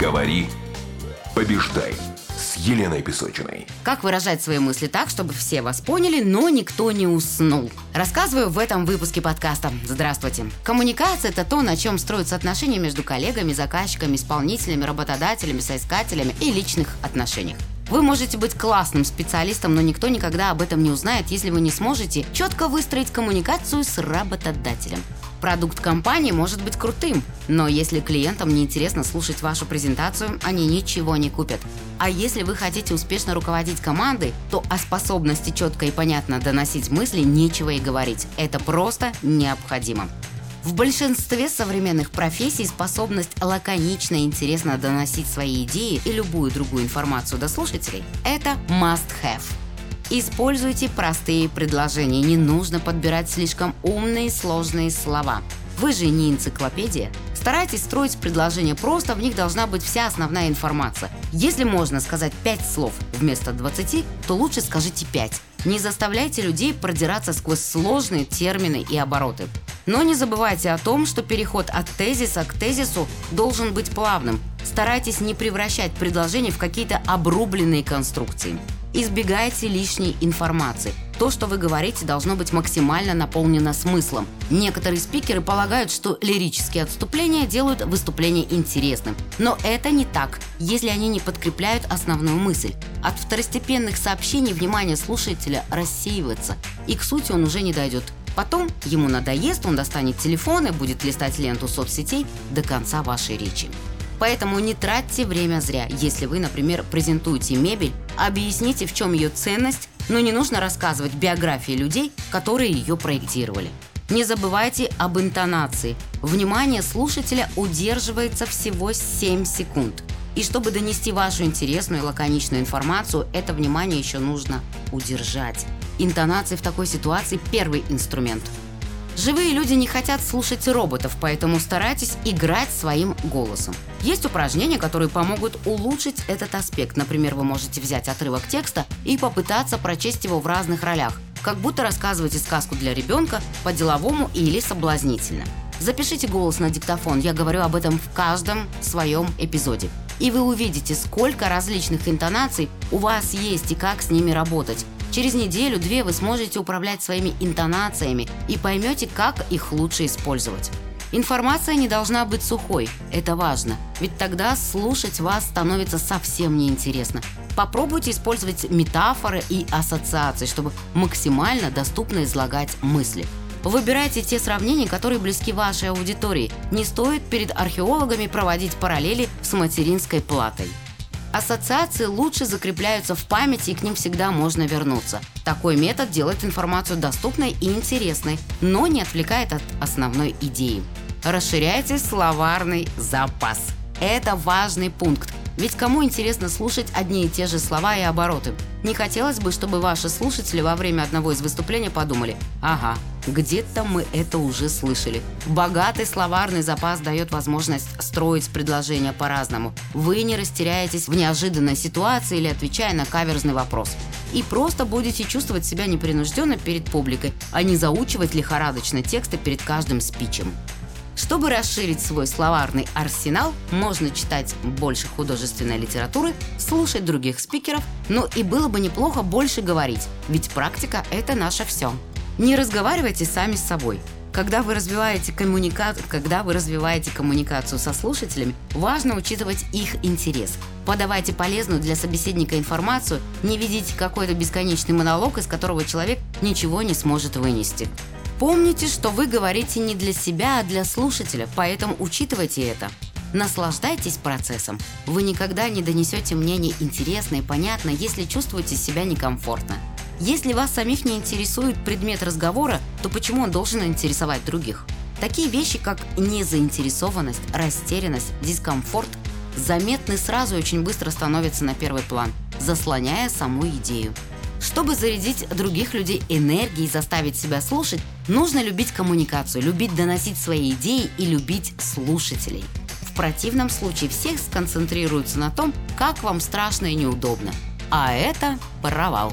Говори, побеждай с Еленой Песочиной. Как выражать свои мысли так, чтобы все вас поняли, но никто не уснул? Рассказываю в этом выпуске подкаста. Здравствуйте. Коммуникация – это то, на чем строятся отношения между коллегами, заказчиками, исполнителями, работодателями, соискателями и личных отношениях. Вы можете быть классным специалистом, но никто никогда об этом не узнает, если вы не сможете четко выстроить коммуникацию с работодателем. Продукт компании может быть крутым, но если клиентам не интересно слушать вашу презентацию, они ничего не купят. А если вы хотите успешно руководить командой, то о способности четко и понятно доносить мысли нечего и говорить. Это просто необходимо. В большинстве современных профессий способность лаконично и интересно доносить свои идеи и любую другую информацию до слушателей – это must-have. Используйте простые предложения, не нужно подбирать слишком умные сложные слова. Вы же не энциклопедия. Старайтесь строить предложения просто, в них должна быть вся основная информация. Если можно сказать 5 слов вместо 20, то лучше скажите 5. Не заставляйте людей продираться сквозь сложные термины и обороты. Но не забывайте о том, что переход от тезиса к тезису должен быть плавным. Старайтесь не превращать предложения в какие-то обрубленные конструкции. Избегайте лишней информации. То, что вы говорите, должно быть максимально наполнено смыслом. Некоторые спикеры полагают, что лирические отступления делают выступление интересным. Но это не так, если они не подкрепляют основную мысль. От второстепенных сообщений внимание слушателя рассеивается, и к сути он уже не дойдет. Потом ему надоест, он достанет телефон и будет листать ленту соцсетей до конца вашей речи. Поэтому не тратьте время зря. Если вы, например, презентуете мебель, объясните, в чем ее ценность, но не нужно рассказывать биографии людей, которые ее проектировали. Не забывайте об интонации. Внимание слушателя удерживается всего 7 секунд. И чтобы донести вашу интересную и лаконичную информацию, это внимание еще нужно удержать. Интонации в такой ситуации – первый инструмент – Живые люди не хотят слушать роботов, поэтому старайтесь играть своим голосом. Есть упражнения, которые помогут улучшить этот аспект. Например, вы можете взять отрывок текста и попытаться прочесть его в разных ролях, как будто рассказываете сказку для ребенка по-деловому или соблазнительно. Запишите голос на диктофон, я говорю об этом в каждом своем эпизоде. И вы увидите, сколько различных интонаций у вас есть и как с ними работать. Через неделю-две вы сможете управлять своими интонациями и поймете, как их лучше использовать. Информация не должна быть сухой, это важно, ведь тогда слушать вас становится совсем неинтересно. Попробуйте использовать метафоры и ассоциации, чтобы максимально доступно излагать мысли. Выбирайте те сравнения, которые близки вашей аудитории. Не стоит перед археологами проводить параллели с материнской платой. Ассоциации лучше закрепляются в памяти и к ним всегда можно вернуться. Такой метод делает информацию доступной и интересной, но не отвлекает от основной идеи. Расширяйте словарный запас. Это важный пункт. Ведь кому интересно слушать одни и те же слова и обороты? Не хотелось бы, чтобы ваши слушатели во время одного из выступлений подумали «Ага, где-то мы это уже слышали». Богатый словарный запас дает возможность строить предложения по-разному. Вы не растеряетесь в неожиданной ситуации или отвечая на каверзный вопрос. И просто будете чувствовать себя непринужденно перед публикой, а не заучивать лихорадочно тексты перед каждым спичем. Чтобы расширить свой словарный арсенал, можно читать больше художественной литературы, слушать других спикеров, но и было бы неплохо больше говорить, ведь практика – это наше все. Не разговаривайте сами с собой. Когда вы развиваете коммуника... когда вы развиваете коммуникацию со слушателями, важно учитывать их интерес. Подавайте полезную для собеседника информацию, не ведите какой-то бесконечный монолог, из которого человек ничего не сможет вынести. Помните, что вы говорите не для себя, а для слушателя, поэтому учитывайте это. Наслаждайтесь процессом. Вы никогда не донесете мнение интересное и понятно, если чувствуете себя некомфортно. Если вас самих не интересует предмет разговора, то почему он должен интересовать других? Такие вещи, как незаинтересованность, растерянность, дискомфорт, заметны сразу и очень быстро становятся на первый план, заслоняя саму идею. Чтобы зарядить других людей энергией и заставить себя слушать, нужно любить коммуникацию, любить доносить свои идеи и любить слушателей. В противном случае всех сконцентрируются на том, как вам страшно и неудобно. А это провал.